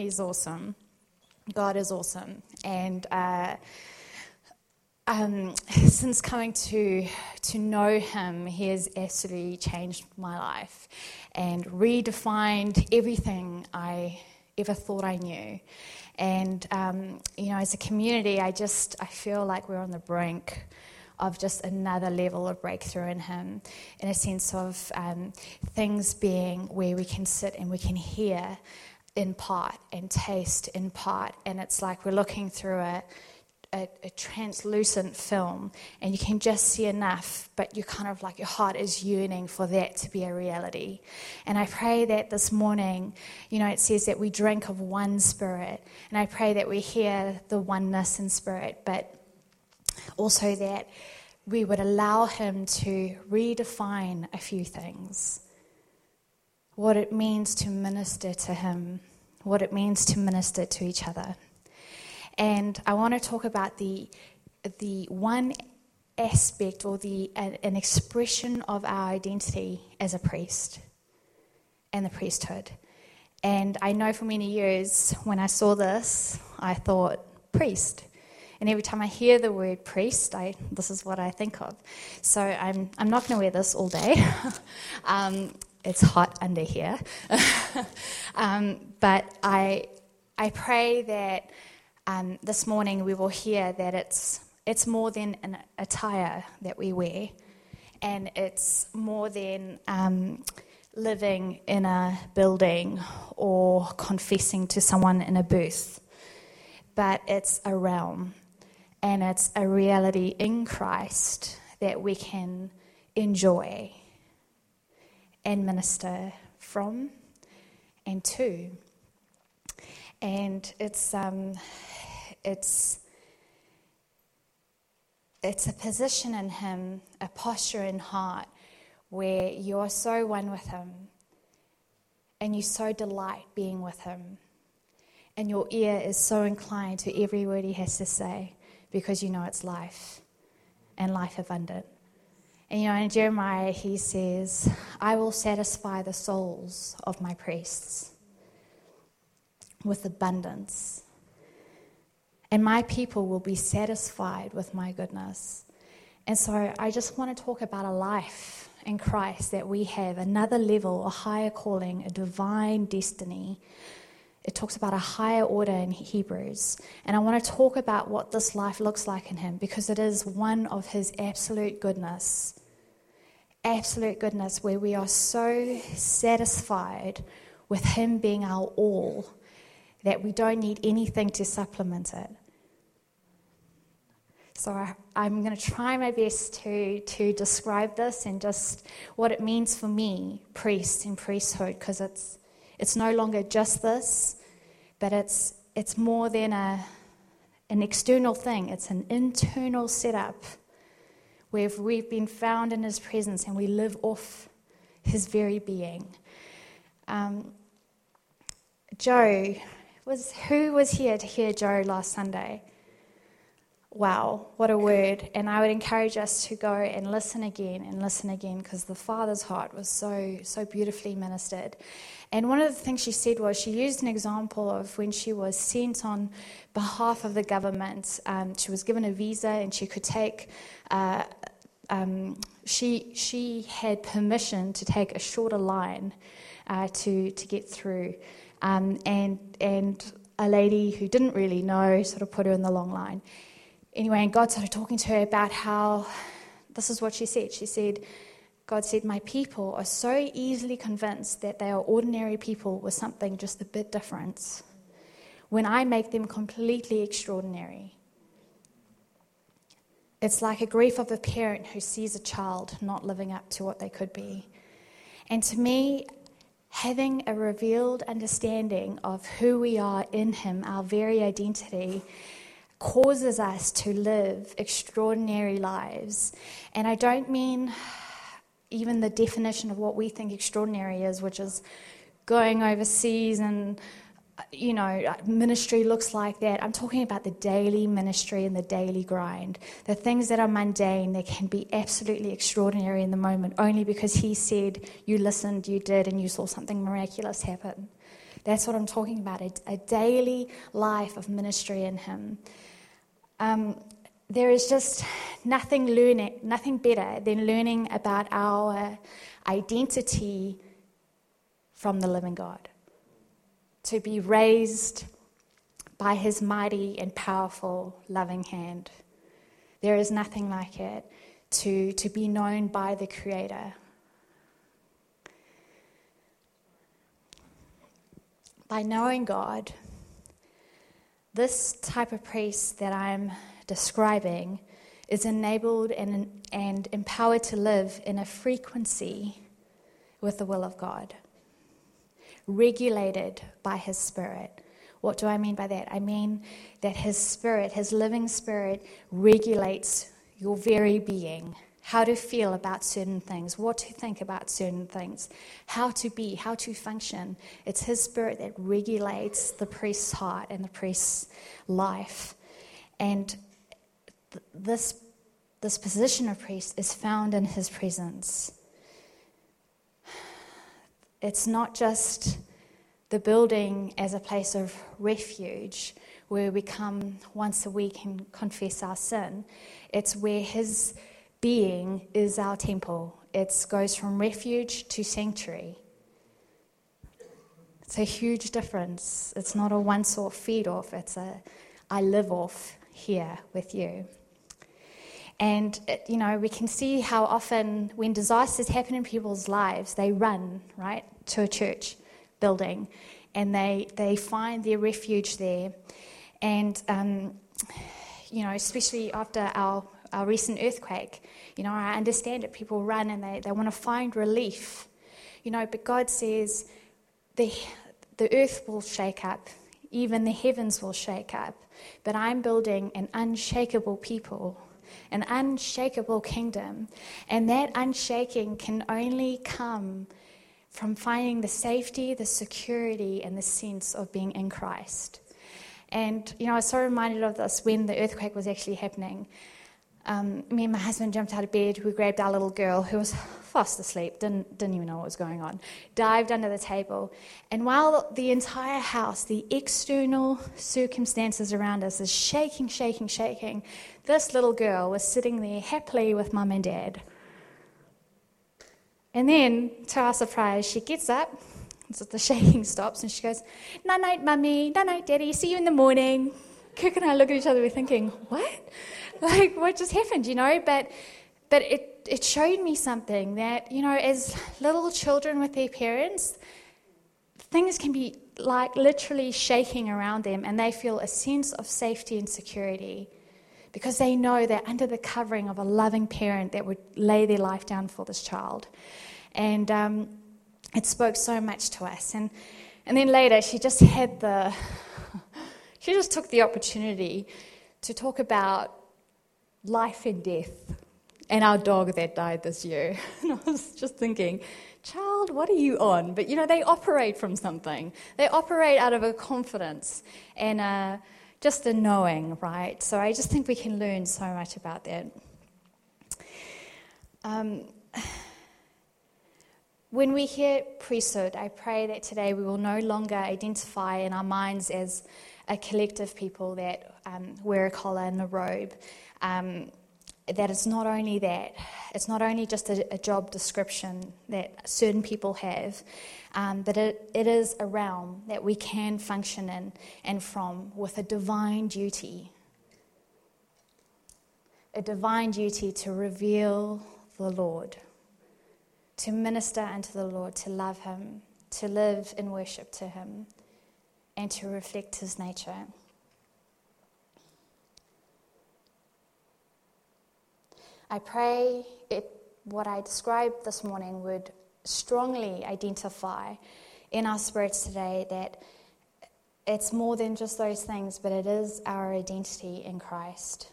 He's awesome. God is awesome. And uh, um, since coming to, to know Him, He has absolutely changed my life and redefined everything I ever thought I knew. And, um, you know, as a community, I just, I feel like we're on the brink of just another level of breakthrough in Him, in a sense of um, things being where we can sit and we can hear in part and taste in part. And it's like we're looking through a, a, a, translucent film and you can just see enough, but you kind of like your heart is yearning for that to be a reality. And I pray that this morning, you know, it says that we drink of one spirit. And I pray that we hear the oneness in spirit, but also that we would allow Him to redefine a few things. What it means to minister to Him, what it means to minister to each other. And I want to talk about the, the one aspect or the, an expression of our identity as a priest and the priesthood. And I know for many years when I saw this, I thought, priest. And every time I hear the word priest, I, this is what I think of. So I'm, I'm not going to wear this all day. um, it's hot under here. um, but I, I pray that um, this morning we will hear that it's, it's more than an attire that we wear, and it's more than um, living in a building or confessing to someone in a booth, but it's a realm. And it's a reality in Christ that we can enjoy and minister from and to. And it's, um, it's, it's a position in Him, a posture in heart where you are so one with Him and you so delight being with Him. And your ear is so inclined to every word He has to say because you know it's life and life abundant. And you know, in Jeremiah, he says, I will satisfy the souls of my priests with abundance, and my people will be satisfied with my goodness. And so I just want to talk about a life in Christ that we have another level, a higher calling, a divine destiny it talks about a higher order in Hebrews. And I want to talk about what this life looks like in Him because it is one of His absolute goodness. Absolute goodness, where we are so satisfied with Him being our all that we don't need anything to supplement it. So I, am going to try my best to, to describe this and just what it means for me, priest and priesthood, because it's it's no longer just this, but it's, it's more than a, an external thing, it's an internal setup where we've been found in His presence and we live off His very being. Um, Joe was who was here to hear Joe last Sunday? Wow, what a word. And I would encourage us to go and listen again and listen again because the Father's heart was so, so beautifully ministered. And one of the things she said was she used an example of when she was sent on behalf of the government. Um, she was given a visa and she could take. Uh, um, she she had permission to take a shorter line uh, to to get through, um, and and a lady who didn't really know sort of put her in the long line. Anyway, and God started talking to her about how this is what she said. She said God said, My people are so easily convinced that they are ordinary people with something just a bit different when I make them completely extraordinary. It's like a grief of a parent who sees a child not living up to what they could be. And to me, having a revealed understanding of who we are in Him, our very identity, causes us to live extraordinary lives. And I don't mean even the definition of what we think extraordinary is, which is going overseas and you know, ministry looks like that. I'm talking about the daily ministry and the daily grind. The things that are mundane, they can be absolutely extraordinary in the moment only because He said you listened, you did, and you saw something miraculous happen. That's what I'm talking about a, a daily life of ministry in Him. Um, there is just nothing learning, nothing better than learning about our identity from the living God. To be raised by his mighty and powerful loving hand. There is nothing like it to, to be known by the Creator. By knowing God, this type of priest that I'm describing is enabled and, and empowered to live in a frequency with the will of God, regulated by His Spirit. What do I mean by that? I mean that His Spirit, His living Spirit, regulates your very being how to feel about certain things, what to think about certain things, how to be, how to function. It's His Spirit that regulates the priest's heart and the priest's life. And this, this position of priest is found in his presence. It's not just the building as a place of refuge where we come once a week and confess our sin. It's where his being is our temple. It goes from refuge to sanctuary. It's a huge difference. It's not a once off feed off, it's a I live off here with you. And, it, you know, we can see how often when disasters happen in people's lives, they run, right, to a church building and they, they find their refuge there. And, um, you know, especially after our, our recent earthquake, you know, I understand it. People run and they, they want to find relief, you know, but God says the, the earth will shake up, even the heavens will shake up. But I'm building an unshakable people an unshakable kingdom. And that unshaking can only come from finding the safety, the security, and the sense of being in Christ. And, you know, I was so reminded of this when the earthquake was actually happening. Um, me and my husband jumped out of bed. We grabbed our little girl, who was fast asleep, didn't, didn't even know what was going on, dived under the table. And while the entire house, the external circumstances around us, is shaking, shaking, shaking, this little girl was sitting there happily with mum and dad. And then, to our surprise, she gets up, so the shaking stops, and she goes, Night night, mummy, night night, daddy, see you in the morning. Kirk and I look at each other, we're thinking, What? Like, what just happened, you know? But, but it, it showed me something that, you know, as little children with their parents, things can be like literally shaking around them, and they feel a sense of safety and security because they know they're under the covering of a loving parent that would lay their life down for this child. And um, it spoke so much to us. And, and then later, she just had the, she just took the opportunity to talk about life and death and our dog that died this year. And I was just thinking, child, what are you on? But you know, they operate from something, they operate out of a confidence and a just a knowing, right? So I just think we can learn so much about that. Um, when we hear priesthood, I pray that today we will no longer identify in our minds as a collective people that um, wear a collar and a robe. Um, that it's not only that, it's not only just a, a job description that certain people have, um, but it, it is a realm that we can function in and from with a divine duty. A divine duty to reveal the Lord, to minister unto the Lord, to love Him, to live in worship to Him, and to reflect His nature. I pray it, what I described this morning would strongly identify in our spirits today that it's more than just those things, but it is our identity in Christ.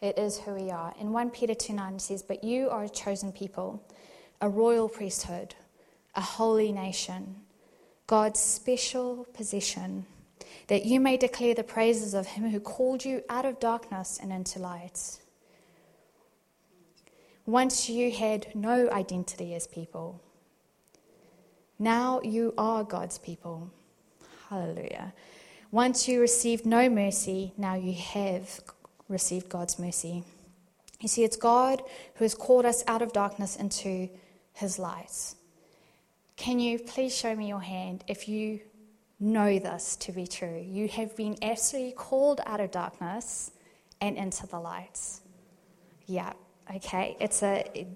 It is who we are. In 1 Peter 2 9 says, But you are a chosen people, a royal priesthood, a holy nation, God's special possession, that you may declare the praises of him who called you out of darkness and into light. Once you had no identity as people. Now you are God's people. Hallelujah. Once you received no mercy, now you have received God's mercy. You see, it's God who has called us out of darkness into his light. Can you please show me your hand if you know this to be true? You have been absolutely called out of darkness and into the light. Yeah, okay. It's a. It,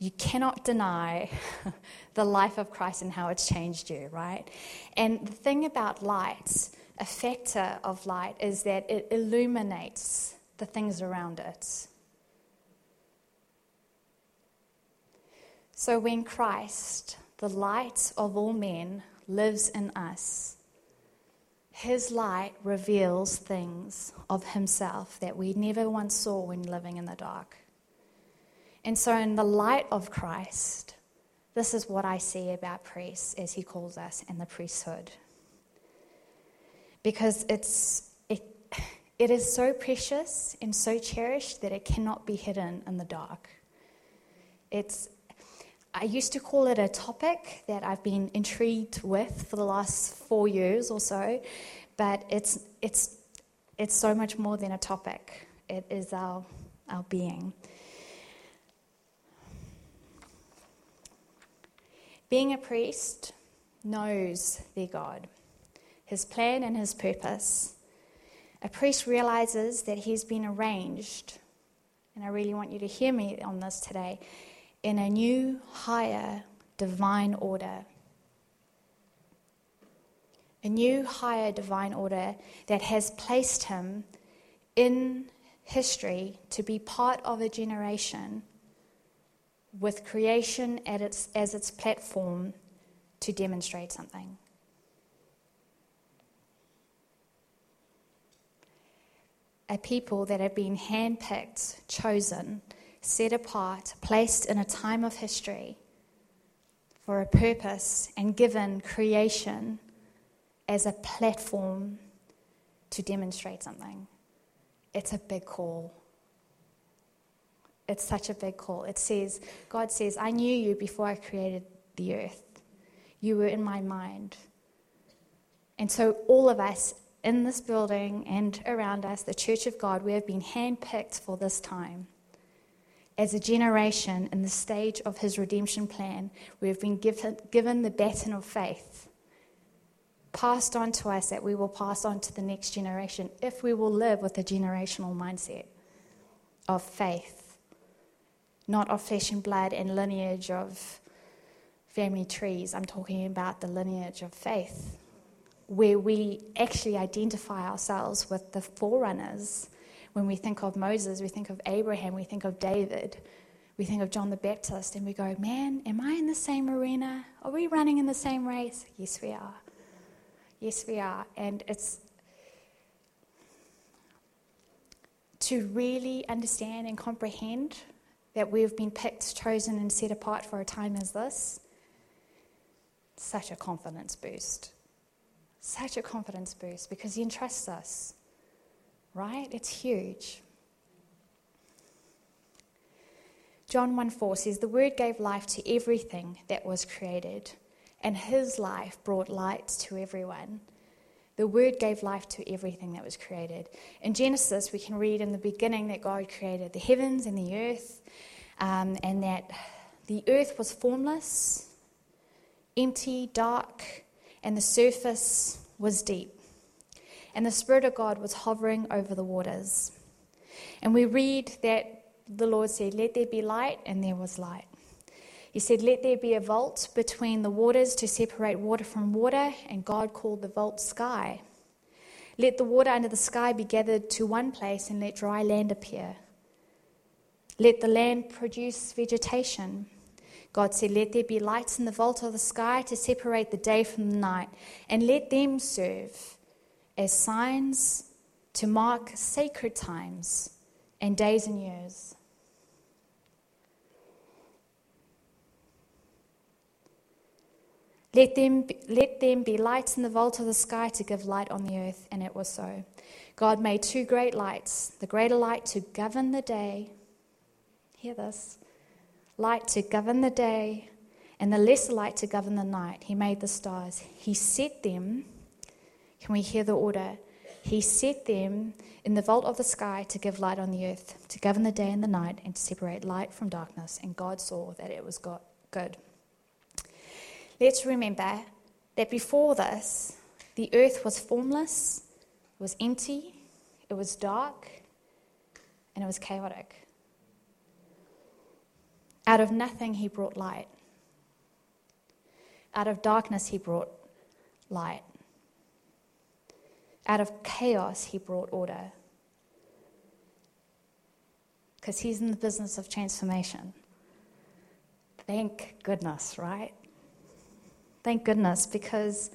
you cannot deny the life of Christ and how it's changed you, right? And the thing about light, a factor of light, is that it illuminates the things around it. So when Christ, the light of all men, lives in us, his light reveals things of himself that we never once saw when living in the dark. And so, in the light of Christ, this is what I see about priests, as he calls us, and the priesthood. Because it's, it, it is so precious and so cherished that it cannot be hidden in the dark. It's, I used to call it a topic that I've been intrigued with for the last four years or so, but it's, it's, it's so much more than a topic. It is our, our being. Being a priest knows their God, his plan and his purpose. A priest realizes that he's been arranged, and I really want you to hear me on this today in a new, higher divine order. A new, higher divine order that has placed him in history to be part of a generation with creation its, as its platform to demonstrate something. A people that have been handpicked, chosen, set apart, placed in a time of history for a purpose, and given creation as a platform to demonstrate something. It's a big call. It's such a big call. It says, God says, I knew you before I created the earth. You were in my mind. And so, all of us in this building and around us, the Church of God, we have been handpicked for this time as a generation in the stage of his redemption plan, we have been given, given the baton of faith, passed on to us that we will pass on to the next generation if we will live with a generational mindset of faith, not of flesh and blood and lineage of family trees. I'm talking about the lineage of faith, where we actually identify ourselves with the forerunners when we think of Moses, we think of Abraham, we think of David, we think of John the Baptist, and we go, man, am I in the same arena? Are we running in the same race? Yes, we are. Yes, we are. And it's to really understand and comprehend that we've been picked, chosen, and set apart for a time as this. Such a confidence boost. Such a confidence boost because He entrusts us right? It's huge. John 1 4 says, The Word gave life to everything that was created, and His life brought light to everyone. The Word gave life to everything that was created. In Genesis, we can read in the beginning that God created the heavens and the earth, um, and that the earth was formless, empty, dark, and the surface was deep and the Spirit of God was hovering over the waters. And we read that the Lord said, Let there be light, and there was light. He said, Let there be a vault between the waters to separate water from water, and God called the vault sky. Let the water under the sky be gathered to one place, and let dry land appear. Let the land produce vegetation. God said, Let there be lights in the vault of the sky to separate the day from the night, and let them serve as signs to mark sacred times and days and years. Let them, be, let them be lights in the vault of the sky to give light on the earth, and it was so. God made two great lights the greater light to govern the day. Hear this light to govern the day, and the lesser light to govern the night. He made the stars. He set them Can we hear the order? He set them in the vault of the sky to give light on the earth, to govern the day and the night, and to separate light from darkness. And God saw that it was good. Let's remember that before this, the earth was formless, it was empty, it was dark, and it was chaotic. Out of nothing, he brought light. Out of darkness, he brought light. Out of chaos, he brought order. Because he's in the business of transformation. Thank goodness, right? Thank goodness, because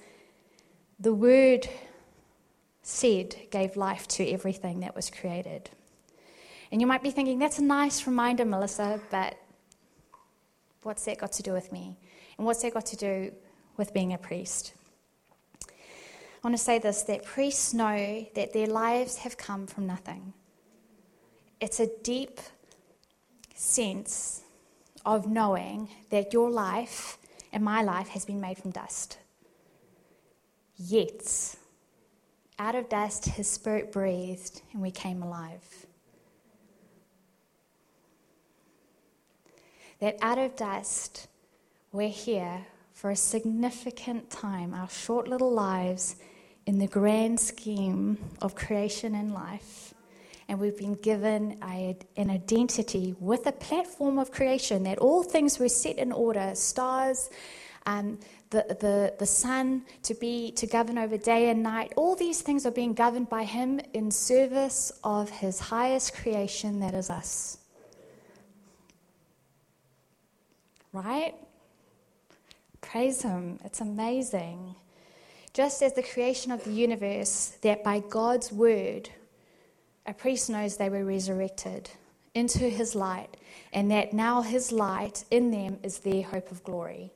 the word said gave life to everything that was created. And you might be thinking, that's a nice reminder, Melissa, but what's that got to do with me? And what's that got to do with being a priest? I want to say this that priests know that their lives have come from nothing. It's a deep sense of knowing that your life and my life has been made from dust. Yet, out of dust, his spirit breathed and we came alive. That out of dust, we're here for a significant time, our short little lives in the grand scheme of creation and life. And we've been given a, an identity with a platform of creation that all things were set in order stars, um, the, the, the sun to be to govern over day and night. All these things are being governed by him in service of his highest creation, that is us. Right? Praise him. It's amazing. Just as the creation of the universe, that by God's word, a priest knows they were resurrected into his light, and that now his light in them is their hope of glory.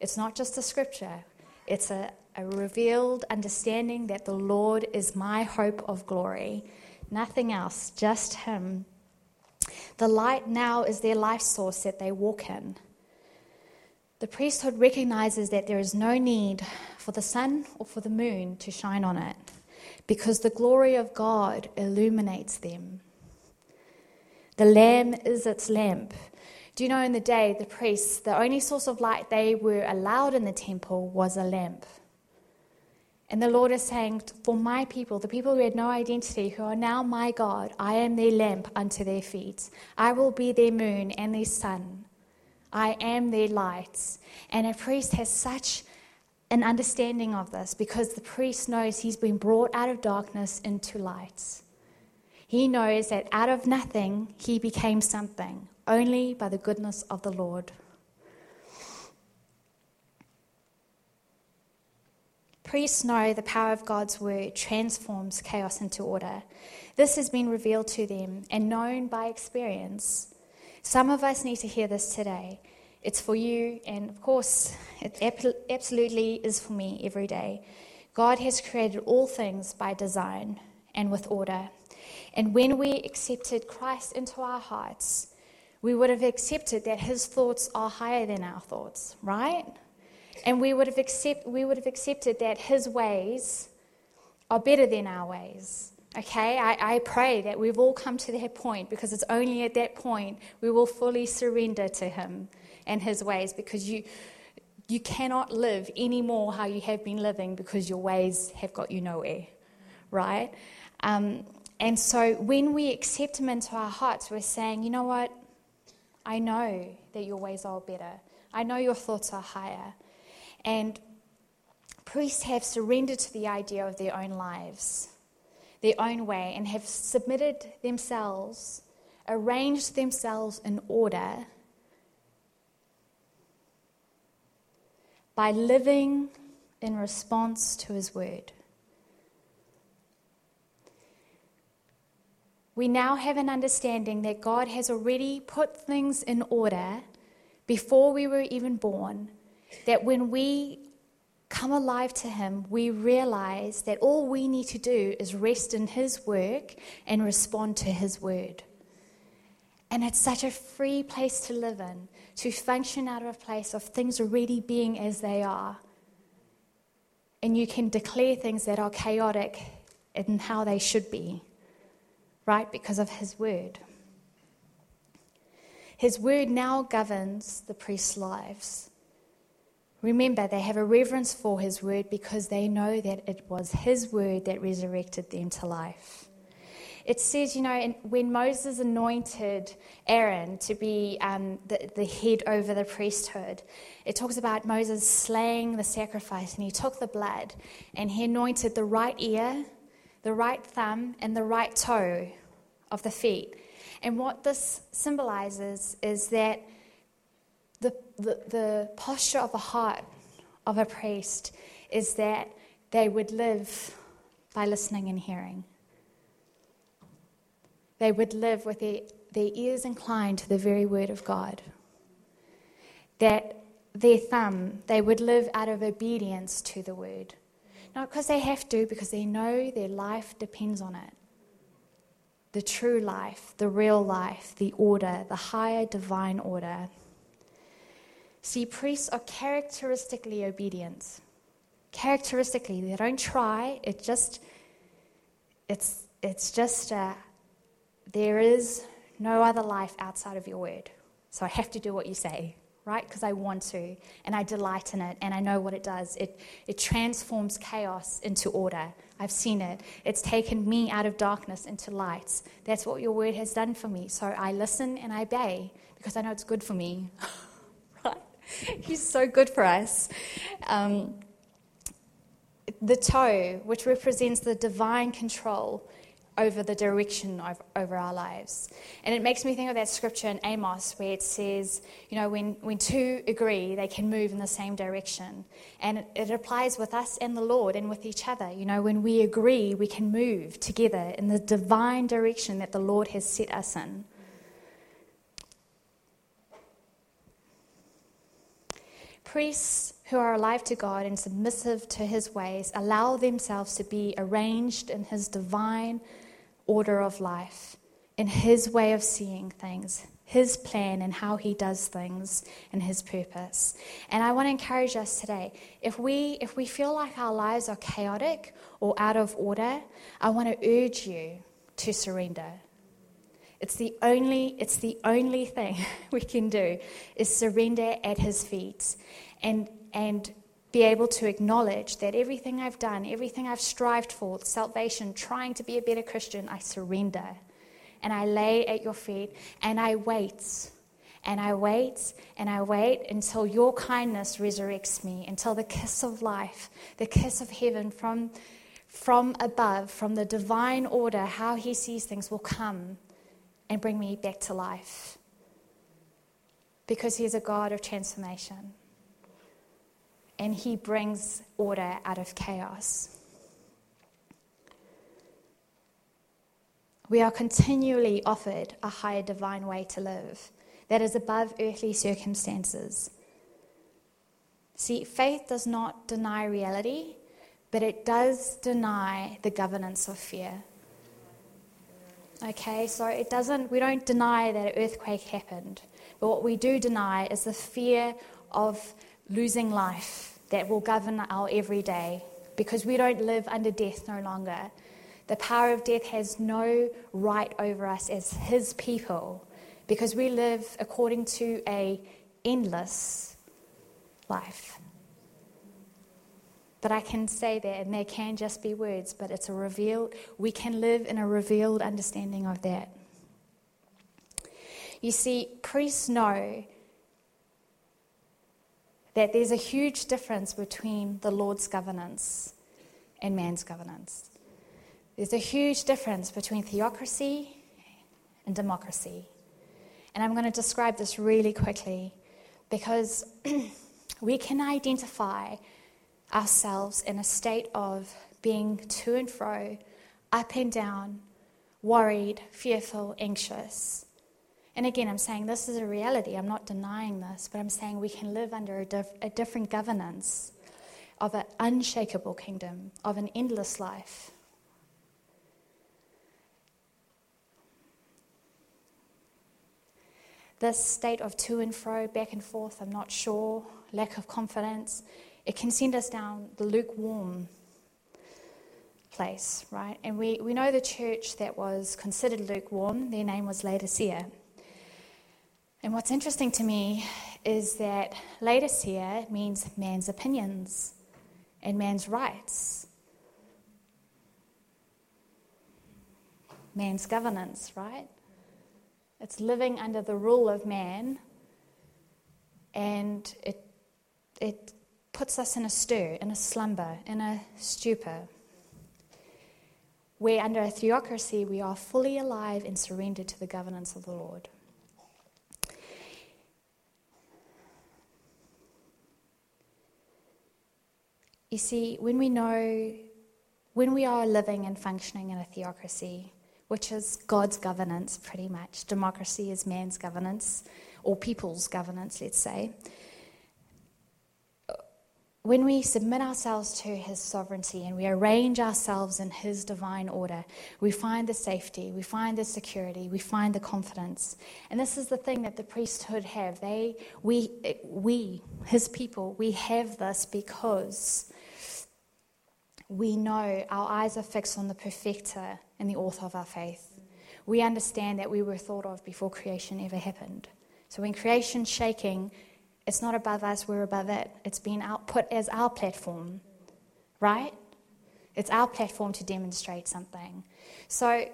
It's not just a scripture, it's a, a revealed understanding that the Lord is my hope of glory. Nothing else, just Him. The light now is their life source that they walk in. The priesthood recognizes that there is no need for the sun or for the moon to shine on it because the glory of God illuminates them. The Lamb is its lamp. Do you know in the day, the priests, the only source of light they were allowed in the temple was a lamp. And the Lord is saying, For my people, the people who had no identity, who are now my God, I am their lamp unto their feet. I will be their moon and their sun. I am their lights. And a priest has such an understanding of this because the priest knows he's been brought out of darkness into light. He knows that out of nothing, he became something only by the goodness of the Lord. Priests know the power of God's word transforms chaos into order. This has been revealed to them and known by experience. Some of us need to hear this today. It's for you, and of course, it absolutely is for me every day. God has created all things by design and with order. And when we accepted Christ into our hearts, we would have accepted that his thoughts are higher than our thoughts, right? And we would have, accept, we would have accepted that his ways are better than our ways. Okay, I, I pray that we've all come to that point because it's only at that point we will fully surrender to him and his ways because you, you cannot live anymore how you have been living because your ways have got you nowhere, right? Um, and so when we accept him into our hearts, we're saying, you know what? I know that your ways are better. I know your thoughts are higher. And priests have surrendered to the idea of their own lives, their own way, and have submitted themselves, arranged themselves in order by living in response to his word. we now have an understanding that God has already put things in order before we were even born, that when we come alive to Him, we realize that all we need to do is rest in His work and respond to His word. And it's such a free place to live in, to function out of a place of things already being as they are. and you can declare things that are chaotic in how they should be, right? Because of His word. His word now governs the priests' lives. Remember, they have a reverence for His word because they know that it was His word that resurrected them to life. It says, you know, when Moses anointed Aaron to be um, the, the head over the priesthood, it talks about Moses slaying the sacrifice and he took the blood and he anointed the right ear, the right thumb, and the right toe of the feet. And what this symbolizes is that the, the, the posture of the heart of a priest is that they would live by listening and hearing. They would live with their, their ears inclined to the very word of God. That their thumb, they would live out of obedience to the word. Not because they have to, because they know their life depends on it. The true life, the real life, the order, the higher divine order. See, priests are characteristically obedient. Characteristically, they don't try. It just, it's, it's just a, there is no other life outside of your word. So I have to do what you say, right? Because I want to, and I delight in it, and I know what it does. It, it transforms chaos into order. I've seen it. It's taken me out of darkness into light. That's what your word has done for me. So I listen and I obey because I know it's good for me. right? He's so good for us. Um, the toe, which represents the divine control, over the direction of, over our lives. And it makes me think of that scripture in Amos where it says, you know, when, when two agree, they can move in the same direction. And it, it applies with us and the Lord and with each other. You know, when we agree, we can move together in the divine direction that the Lord has set us in. Priests who are alive to God and submissive to his ways allow themselves to be arranged in his divine order of life, in His way of seeing things, His plan and how He does things, and His purpose. And I want to encourage us today if we, if we feel like our lives are chaotic or out of order, I want to urge you to surrender. It's the only, it's the only thing we can do is surrender at his feet and, and be able to acknowledge that everything I've done, everything I've strived for, salvation, trying to be a better Christian, I surrender. And I lay at your feet and I wait. And I wait and I wait until your kindness resurrects me, until the kiss of life, the kiss of heaven from, from above, from the divine order, how he sees things, will come and bring me back to life. Because he is a God of transformation and he brings order out of chaos. We are continually offered a higher divine way to live that is above earthly circumstances. See, faith does not deny reality, but it does deny the governance of fear. Okay, so it doesn't, we don't deny that an earthquake happened, but what we do deny is the fear of losing life that will govern our everyday because we don't live under death no longer. The power of death has no right over us as his people because we live according to a endless life. But I can say that, and there can just be words, but it's a revealed, we can live in a revealed understanding of that. You see, priests know that there's a huge difference between the Lord's governance and man's governance. There's a huge difference between theocracy and democracy. And I'm going to describe this really quickly because we can identify ourselves in a state of being to and fro, up and down, worried, fearful, anxious. And again, I'm saying this is a reality. I'm not denying this, but I'm saying we can live under a, diff- a different governance of an unshakable kingdom, of an endless life. This state of to and fro, back and forth, I'm not sure, lack of confidence, it can send us down the lukewarm place, right? And we, we know the church that was considered lukewarm, their name was Laodicea. And what's interesting to me is that Laodicea means man's opinions and man's rights, man's governance, right? It's living under the rule of man, and it, it puts us in a stir, in a slumber, in a stupor, where under a theocracy we are fully alive and surrendered to the governance of the Lord. You see, when we know, when we are living and functioning in a theocracy, which is God's governance pretty much, democracy is man's governance, or people's governance, let's say. When we submit ourselves to His sovereignty and we arrange ourselves in His divine order, we find the safety, we find the security, we find the confidence. And this is the thing that the priesthood have. They, we, we, His people, we have this because we know our eyes are fixed on the perfecter and the author of our faith. We understand that we were thought of before creation ever happened. So when creation's shaking, it's not above us, we're above it. It's been output as our platform, right? It's our platform to demonstrate something. So uh,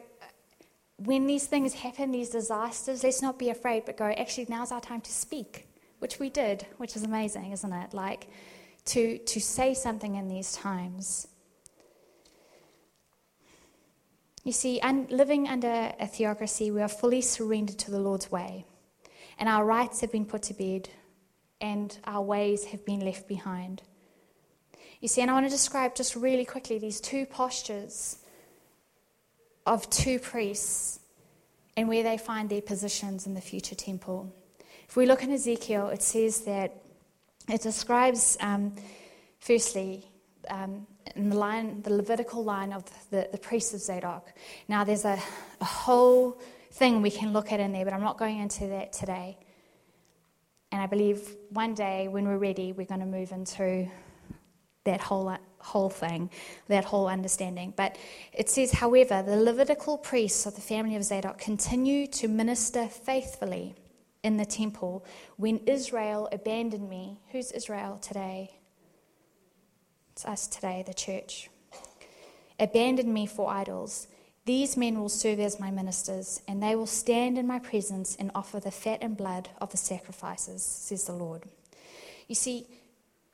when these things happen, these disasters, let's not be afraid, but go, actually, now's our time to speak, which we did, which is amazing, isn't it? Like to, to say something in these times. You see, un- living under a theocracy, we are fully surrendered to the Lord's way, and our rights have been put to bed, and our ways have been left behind. You see, and I want to describe just really quickly these two postures of two priests and where they find their positions in the future temple. If we look in Ezekiel, it says that it describes, um, firstly, um, in the line, the Levitical line of the, the priests of Zadok. Now, there's a, a whole thing we can look at in there, but I'm not going into that today. And I believe one day when we're ready, we're going to move into that whole, whole thing, that whole understanding. But it says, however, the Levitical priests of the family of Zadok continue to minister faithfully in the temple when Israel abandoned me. Who's Israel today? It's us today, the church. Abandoned me for idols. These men will serve as my ministers, and they will stand in my presence and offer the fat and blood of the sacrifices, says the Lord. You see,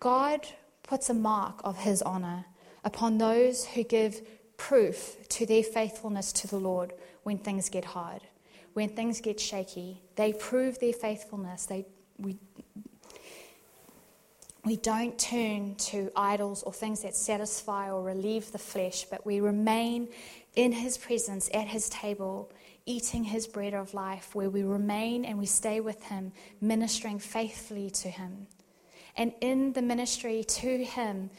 God puts a mark of his honor upon those who give proof to their faithfulness to the Lord when things get hard, when things get shaky. They prove their faithfulness. They, we, we don't turn to idols or things that satisfy or relieve the flesh, but we remain in His presence at His table, eating His bread of life, where we remain and we stay with Him, ministering faithfully to Him. And in the ministry to Him,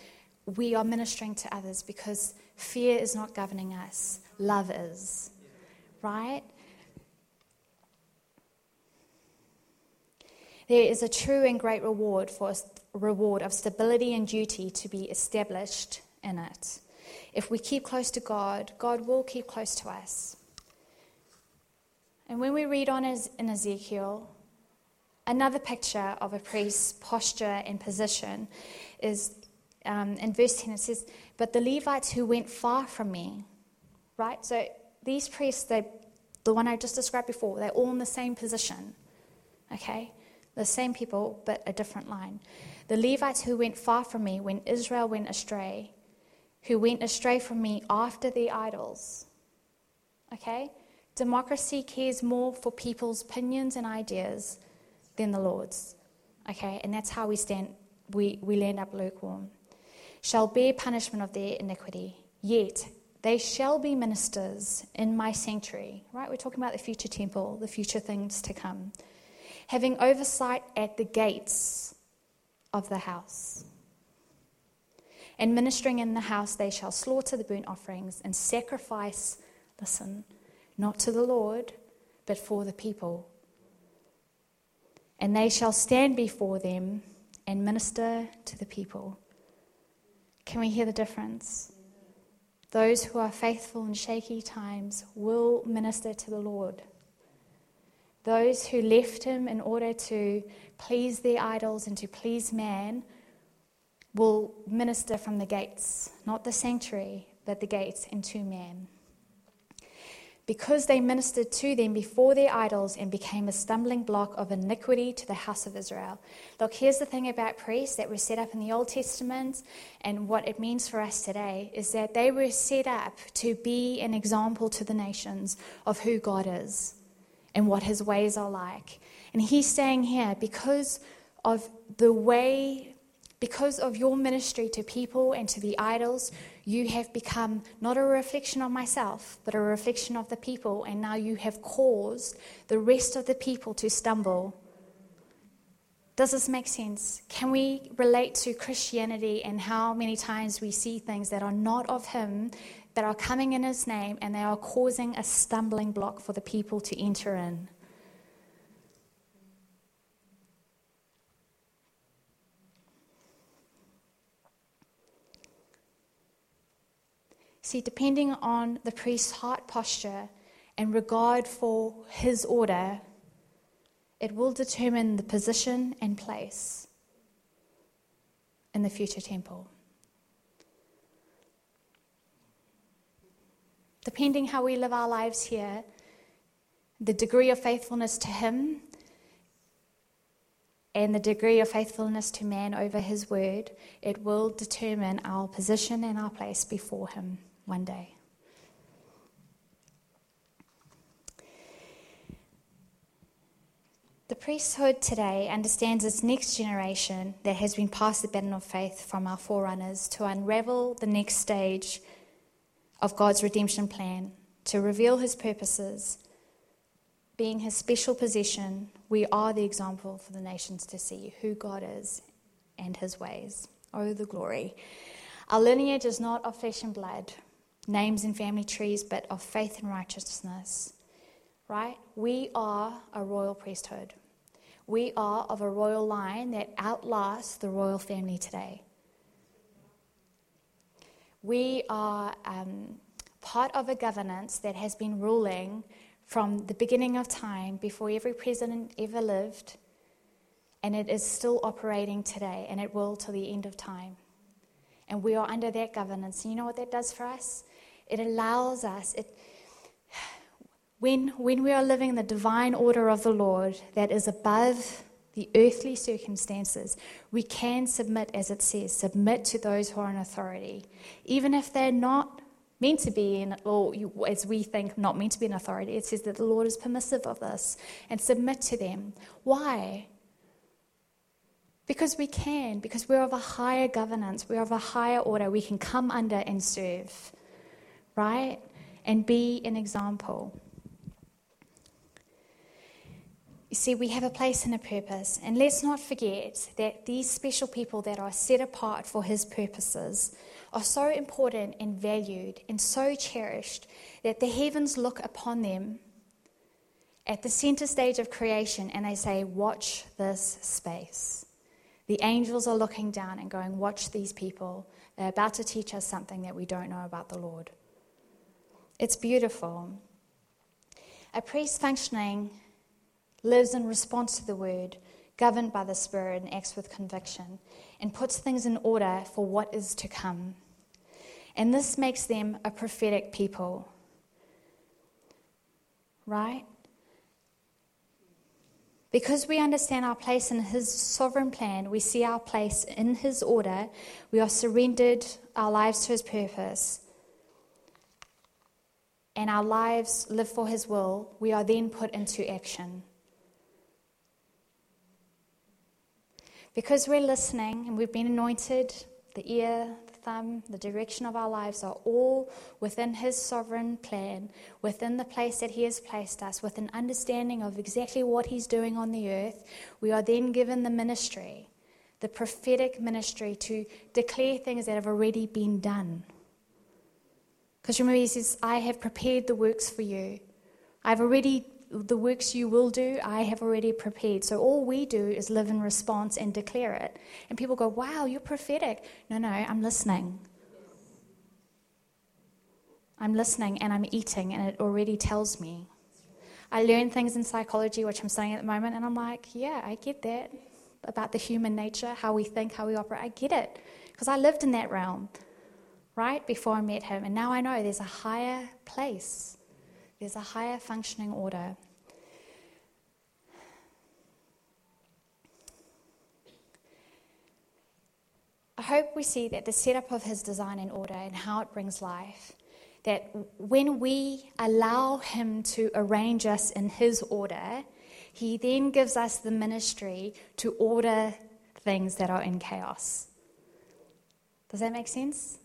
we are ministering to others because fear is not governing us, love is. Right? There is a true and great reward for a reward of stability and duty to be established in it. If we keep close to God, God will keep close to us. And when we read on in Ezekiel, another picture of a priest's posture and position is um, in verse 10 it says, But the Levites who went far from me, right? So these priests, they, the one I just described before, they're all in the same position, okay? the same people, but a different line. The Levites who went far from me when Israel went astray, who went astray from me after the idols. Okay? Democracy cares more for people's opinions and ideas than the Lord's. Okay? And that's how we stand, we, we land up lukewarm. Shall bear punishment of their iniquity, yet they shall be ministers in my sanctuary. Right? We're talking about the future temple, the future things to come having oversight at the gates of the house. And ministering in the house, they shall slaughter the burnt offerings and sacrifice, listen, not to the Lord, but for the people. And they shall stand before them and minister to the people. Can we hear the difference? Those who are faithful in shaky times will minister to the Lord. Those who left him in order to please their idols and to please man will minister from the gates, not the sanctuary, but the gates into man because they ministered to them before their idols and became a stumbling block of iniquity to the house of Israel. Look, here's the thing about priests that were set up in the Old Testament and what it means for us today is that they were set up to be an example to the nations of who God is and what his ways are like. And he's saying here, because of the way, because of your ministry to people and to the idols, you have become not a reflection of myself, but a reflection of the people, and now you have caused the rest of the people to stumble. Does this make sense? Can we relate to Christianity and how many times we see things that are not of Him, that are coming in His name, and they are causing a stumbling block for the people to enter in? See, depending on the priest's heart posture and regard for his order, it will determine the position and place in the future temple. Depending how we live our lives here, the degree of faithfulness to him and the degree of faithfulness to man over his word, it will determine our position and our place before him one day. The priesthood today understands its next generation that has been passed the baton of faith from our forerunners to unravel the next stage of God's redemption plan, to reveal his purposes. Being his special possession, we are the example for the nations to see who God is and his ways. Oh, the glory. Our lineage is not of flesh and blood, names and family trees, but of faith and righteousness. Right? We are a royal priesthood. We are of a royal line that outlasts the royal family today. We are um, part of a governance that has been ruling from the beginning of time, before every president ever lived, and it is still operating today, and it will till the end of time. And we are under that governance. And you know what that does for us? It allows us, it, when, when we are living the divine order of the Lord that is above the earthly circumstances, we can submit, as it says, submit to those who are in authority, even if they're not meant to be in, or as we think, not meant to be in authority. It says that the Lord is permissive of this and submit to them. Why? Because we can, because we're of a higher governance, we're of a higher order, we can come under and serve right? And be an example. You see, we have a place and a purpose. And let's not forget that these special people that are set apart for His purposes are so important and valued and so cherished that the heavens look upon them at the center stage of creation and they say, Watch this space. The angels are looking down and going, Watch these people. They're about to teach us something that we don't know about the Lord. It's beautiful. A priest functioning lives in response to the word, governed by the Spirit, and acts with conviction, and puts things in order for what is to come. And this makes them a prophetic people. Right? Because we understand our place in His sovereign plan, we see our place in His order, we are surrendered our lives to His purpose and our lives live for His will, we are then put into action. Because we're listening and we've been anointed, the ear, the thumb, the direction of our lives are all within His sovereign plan, within the place that He has placed us, with an understanding of exactly what He's doing on the earth. We are then given the ministry, the prophetic ministry, to declare things that have already been done. Because remember, he says, I have prepared the works for you. I've already the works you will do, I have already prepared. So all we do is live in response and declare it. And people go, wow, you're prophetic. No, no, I'm listening. I'm listening and I'm eating, and it already tells me. I learn things in psychology, which I'm studying at the moment, and I'm like, yeah, I get that about the human nature, how we think, how we operate. I get it because I lived in that realm, right, before I met him. And now I know there's a higher place, there's a higher functioning order. I hope we see that the setup of his design and order and how it brings life that when we allow Him to arrange us in His order, He then gives us the ministry to order things that are in chaos. Does that make sense?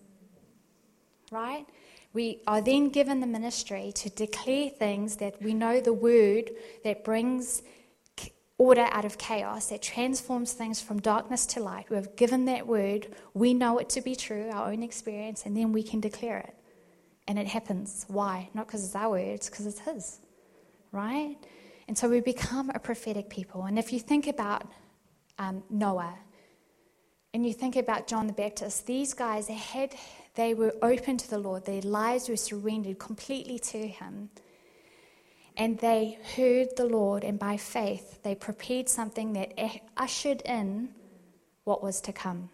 Right? We are then given the ministry to declare things that we know the word that brings order out of chaos, that transforms things from darkness to light. We have given that word, we know it to be true, our own experience, and then we can declare it. And it happens. Why? Not because it's our words, because it's His. Right? And so we become a prophetic people. And if you think about um, Noah and you think about John the Baptist, these guys, had, they were open to the Lord, their lives were surrendered completely to Him. And they heard the Lord, and by faith, they prepared something that eh, ushered in what was to come.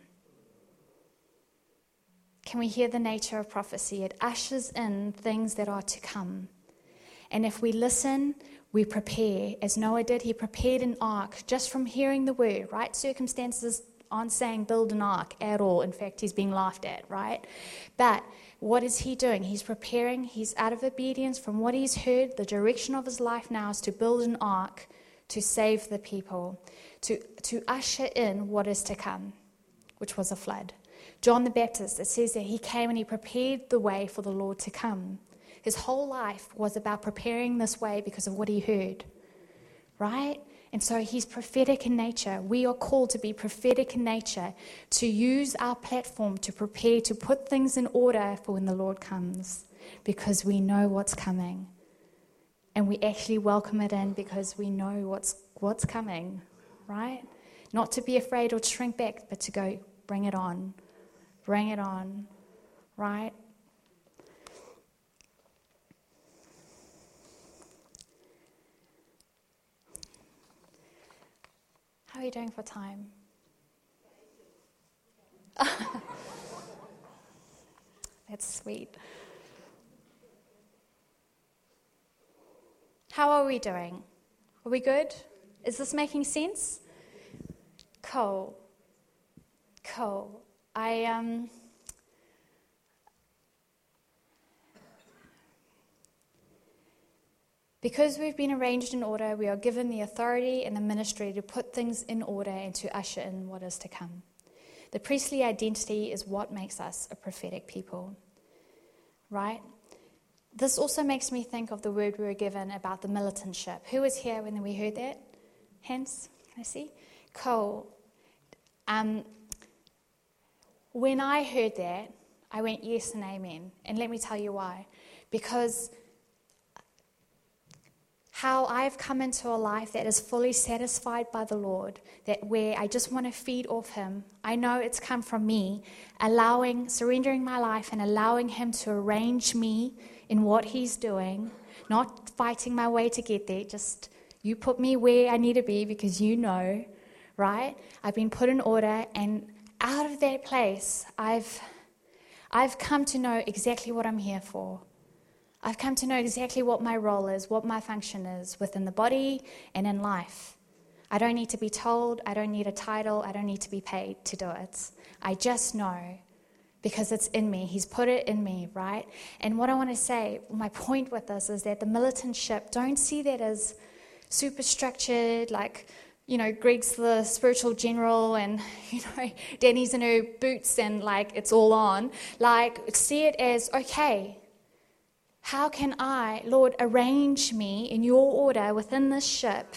Can we hear the nature of prophecy? It ushers in things that are to come. And if we listen, we prepare. As Noah did, he prepared an ark just from hearing the word, right? Circumstances aren't saying build an ark at all. In fact, he's being laughed at, right? But what is he doing? He's preparing, he's out of obedience from what he's heard. The direction of his life now is to build an ark to save the people, to, to usher in what is to come, which was a flood. John the Baptist, it says that he came and he prepared the way for the Lord to come. His whole life was about preparing this way because of what he heard, right? And so he's prophetic in nature. We are called to be prophetic in nature, to use our platform to prepare, to put things in order for when the Lord comes, because we know what's coming. And we actually welcome it in because we know what's, what's coming, right? Not to be afraid or shrink back, but to go, bring it on. Bring it on, right? Are you doing for time? That's sweet. How are we doing? Are we good? Is this making sense? Cool. Cool. I um, Because we've been arranged in order, we are given the authority and the ministry to put things in order and to usher in what is to come. The priestly identity is what makes us a prophetic people. Right? This also makes me think of the word we were given about the militantship. Who was here when we heard that? Hands? I see? Cole. Um, when I heard that, I went, yes and amen. And let me tell you why. Because how I've come into a life that is fully satisfied by the Lord, that where I just want to feed off Him, I know it's come from me, allowing, surrendering my life and allowing Him to arrange me in what He's doing, not fighting my way to get there, just you put me where I need to be because you know, right? I've been put in order and out of that place, I've, I've come to know exactly what I'm here for. I've come to know exactly what my role is, what my function is within the body and in life. I don't need to be told, I don't need a title, I don't need to be paid to do it. I just know because it's in me. He's put it in me, right? And what I want to say, my point with this is that the militantship, don't see that as super structured, like you know, Greg's the spiritual general and, you know, Danny's in her boots and like it's all on. Like, see it as, okay, how can I, Lord, arrange me in your order within this ship?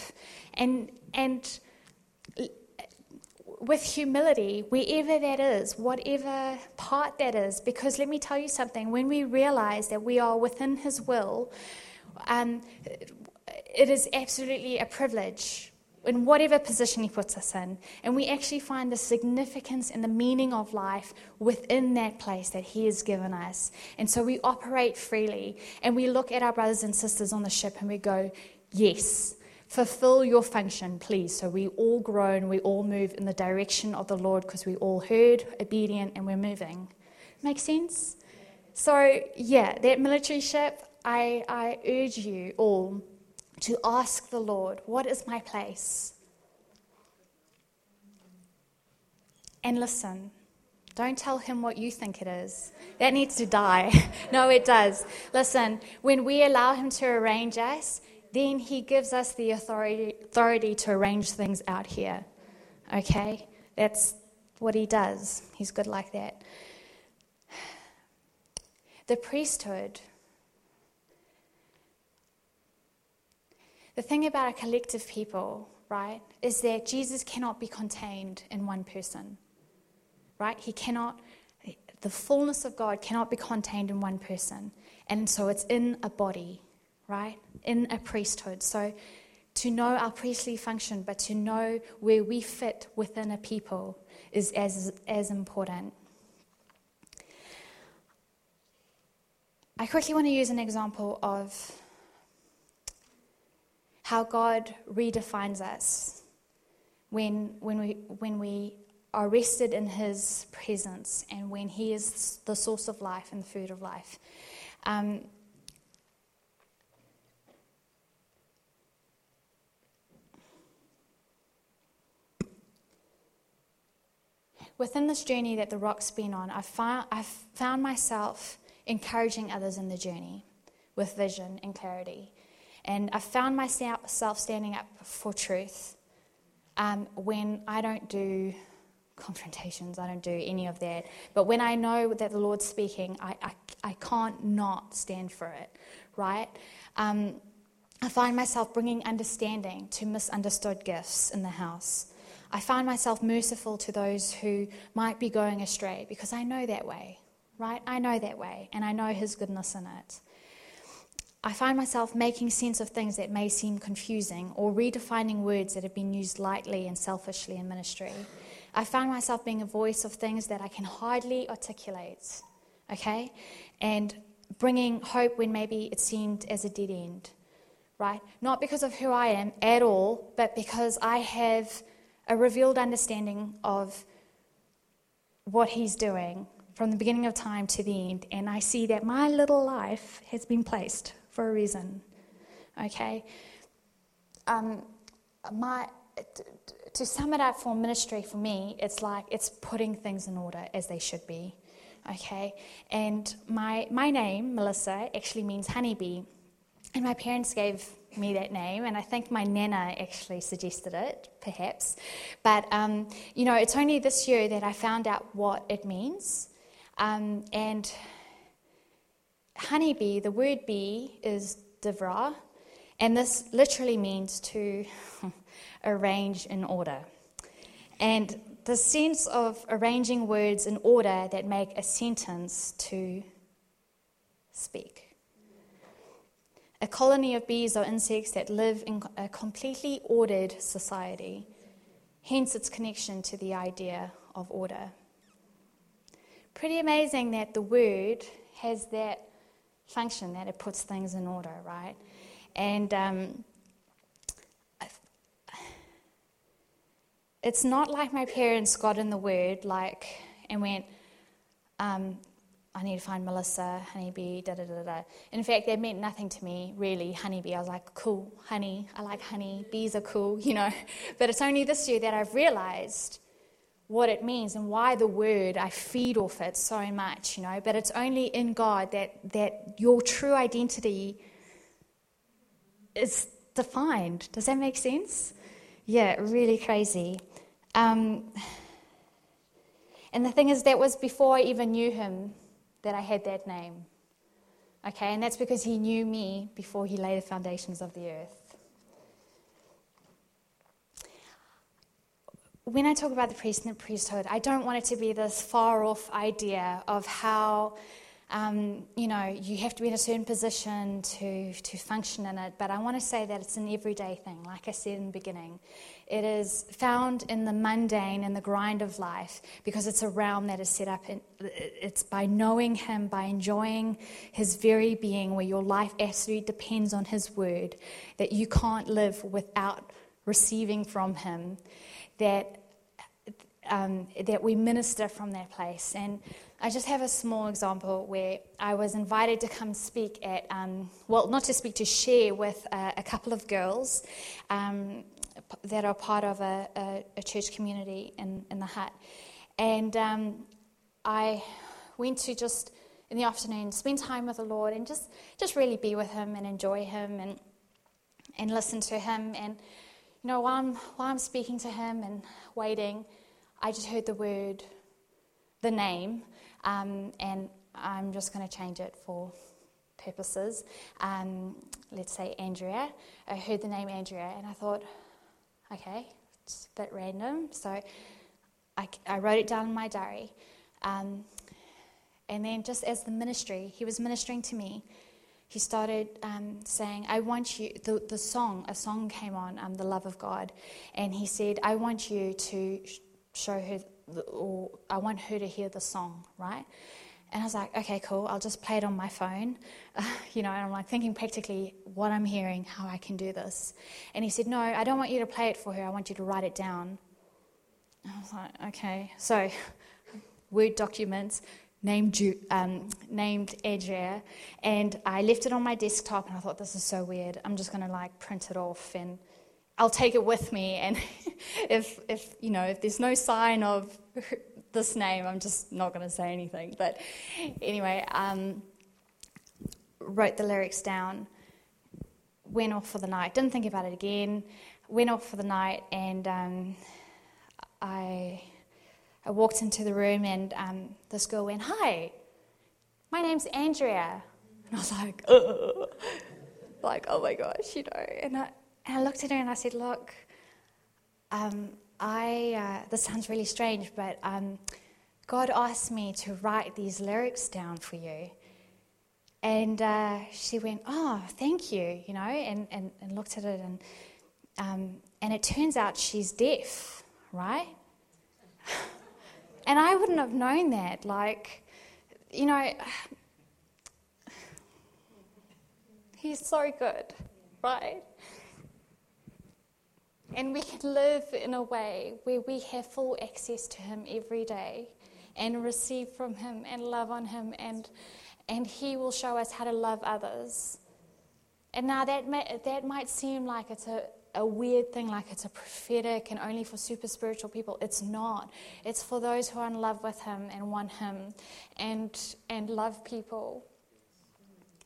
And, and with humility, wherever that is, whatever part that is, because let me tell you something, when we realize that we are within His will, um, it is absolutely a privilege in whatever position He puts us in. And we actually find the significance and the meaning of life within that place that He has given us. And so we operate freely and we look at our brothers and sisters on the ship and we go, Yes, fulfill your function, please. So we all grow and we all move in the direction of the Lord because we all heard, obedient, and we're moving. Make sense? So, yeah, that military ship, I, I urge you all to ask the Lord, What is my place? And listen. Don't tell him what you think it is. That needs to die. no, it does. Listen, when we allow him to arrange us, then he gives us the authority, authority to arrange things out here. Okay? That's what he does. He's good like that. The priesthood The thing about a collective people, right, is that Jesus cannot be contained in one person, right? He cannot, the fullness of God cannot be contained in one person. And so it's in a body, right? In a priesthood. So to know our priestly function, but to know where we fit within a people is as, as important. I quickly want to use an example of how God redefines us when, when, we, when we are rested in His presence and when He is the source of life and the food of life. Um, within this journey that the rock's been on, I've found, I've found myself encouraging others in the journey with vision and clarity. And I found myself standing up for truth um, when I don't do confrontations, I don't do any of that. But when I know that the Lord's speaking, I, I, I can't not stand for it, right? Um, I find myself bringing understanding to misunderstood gifts in the house. I find myself merciful to those who might be going astray because I know that way, right? I know that way, and I know His goodness in it. I find myself making sense of things that may seem confusing or redefining words that have been used lightly and selfishly in ministry. I find myself being a voice of things that I can hardly articulate, okay? And bringing hope when maybe it seemed as a dead end, right? Not because of who I am at all, but because I have a revealed understanding of what He's doing from the beginning of time to the end, and I see that my little life has been placed for a reason. Okay? Um, my, to sum it up for ministry for me, it's like it's putting things in order as they should be. Okay? And my, my name, Melissa, actually means honeybee. And my parents gave me that name, and I think my nana actually suggested it, perhaps. But, um, you know, it's only this year that I found out what it means. Um, and honeybee, the word bee is devra, and this literally means to arrange in order. And the sense of arranging words in order that make a sentence to speak. A colony of bees or insects that live in a completely ordered society, hence its connection to the idea of order. Pretty amazing that the word has that function that it puts things in order, right? And um, it's not like my parents got in the word like and went, um, I need to find Melissa, honeybee, da da da da. In fact, that meant nothing to me, really, honeybee. I was like, cool, honey, I like honey, bees are cool, you know. But it's only this year that I've realized what it means and why the word I feed off it so much, you know. But it's only in God that, that your true identity is defined. Does that make sense? Yeah, really crazy. Um, and the thing is, that was before I even knew him that I had that name. Okay, and that's because he knew me before he laid the foundations of the earth. When I talk about the priest and the priesthood, I don't want it to be this far off idea of how um, you know, you have to be in a certain position to, to function in it. But I want to say that it's an everyday thing, like I said in the beginning. It is found in the mundane and the grind of life because it's a realm that is set up. In, it's by knowing Him, by enjoying His very being, where your life absolutely depends on His word, that you can't live without receiving from Him, that, um, that we minister from that place. And I just have a small example where I was invited to come speak at, um, well, not to speak, to share with a, a couple of girls um, that are part of a, a, a, church community in, in the Hutt. And um, I went to just in the afternoon spend time with the Lord and just, just really be with Him and enjoy Him and, and listen to Him. And, you know, while I'm, while I'm speaking to Him and waiting, I just heard the word, the name, um, and I'm just going to change it for purposes. Um, let's say Andrea. I heard the name Andrea, and I thought, okay, it's a bit random. So I, I wrote it down in my diary. Um, and then, just as the ministry, he was ministering to me, he started um, saying, I want you, the, the song, a song came on, um, The Love of God. And he said, I want you to show her, or I want her to hear the song, right? And I was like, okay, cool. I'll just play it on my phone. You know, and I'm like thinking practically what I'm hearing, how I can do this. And he said, no, I don't want you to play it for her. I want you to write it down. I was like, okay. So, Word documents, named, um, named Andrea, and I left it on my desktop, and I thought, this is so weird. I'm just going to like print it off and I'll take it with me. And if, if, you know, if there's no sign of this name, I'm just not going to say anything. But anyway, um, wrote the lyrics down, went off for the night, didn't think about it again, went off for the night, and um, I, I walked into the room, and um, this girl went, Hi, my name's Andrea. And I was like, Ugh. like, oh my gosh, you know. And I, and I looked at her and I said, Look, um, I, uh, this sounds really strange, but um, God asked me to write these lyrics down for you. And uh, she went, Oh, thank you, you know, and, and, and looked at it. And, um, and it turns out she's deaf, right? And I wouldn't have known that. Like, you know, he's so good, right? And we can live in a way where we have full access to Him every day and receive from Him and love on Him, and, and He will show us how to love others. And now that, may, that might seem like it's a, a weird thing, like it's a prophetic and only for super spiritual people. It's not. It's for those who are in love with Him and want Him and, and love people.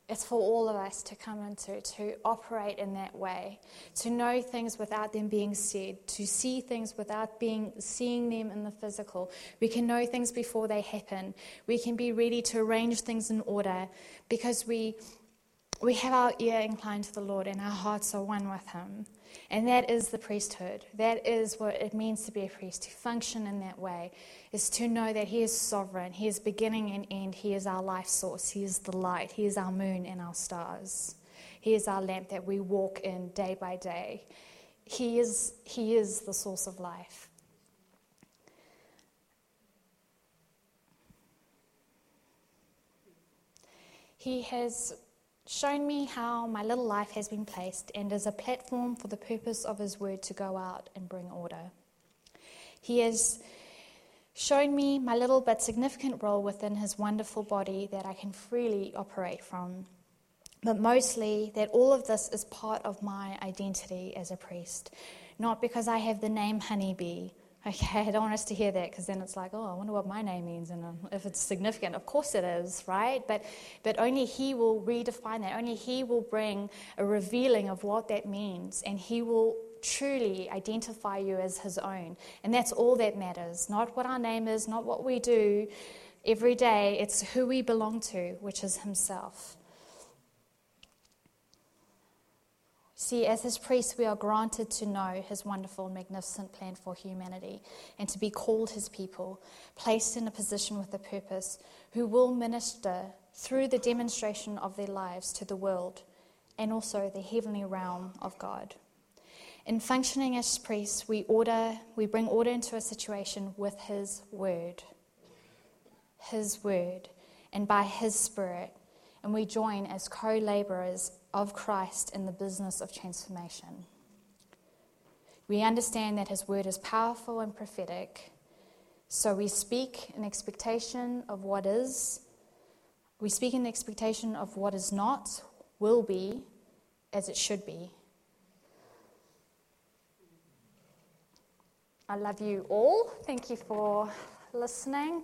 It's for all of us to come into, to operate in that way, to know things without them being said, to see things without being seeing them in the physical. We can know things before they happen. We can be ready to arrange things in order because we we have our ear inclined to the Lord and our hearts are one with Him. And that is the priesthood. That is what it means to be a priest, to function in that way, is to know that He is sovereign. He is beginning and end. He is our life source. He is the light. He is our moon and our stars. He is our lamp that we walk in day by day. He is, he is the source of life. He has shown me how my little life has been placed and is a platform for the purpose of His word to go out and bring order. He has shown me my little but significant role within His wonderful body that I can freely operate from. But mostly, that all of this is part of my identity as a priest, not because I have the name Honeybee Okay, I don't want us to hear that because then it's like, oh, I wonder what my name means and um, if it's significant. Of course it is, right? But, but only He will redefine that. Only He will bring a revealing of what that means and He will truly identify you as His own. And that's all that matters. Not what our name is, not what we do every day. It's who we belong to, which is Himself. See, as his priests, we are granted to know his wonderful, magnificent plan for humanity and to be called his people, placed in a position with a purpose, who will minister through the demonstration of their lives to the world and also the heavenly realm of God. In functioning as priests, we order, we bring order into a situation with His word. His word, and by His Spirit, and we join as co laborers of Christ in the business of transformation. We understand that His word is powerful and prophetic, so we speak in expectation of what is. We speak in expectation of what is not, will be, as it should be. I love you all. Thank you for listening.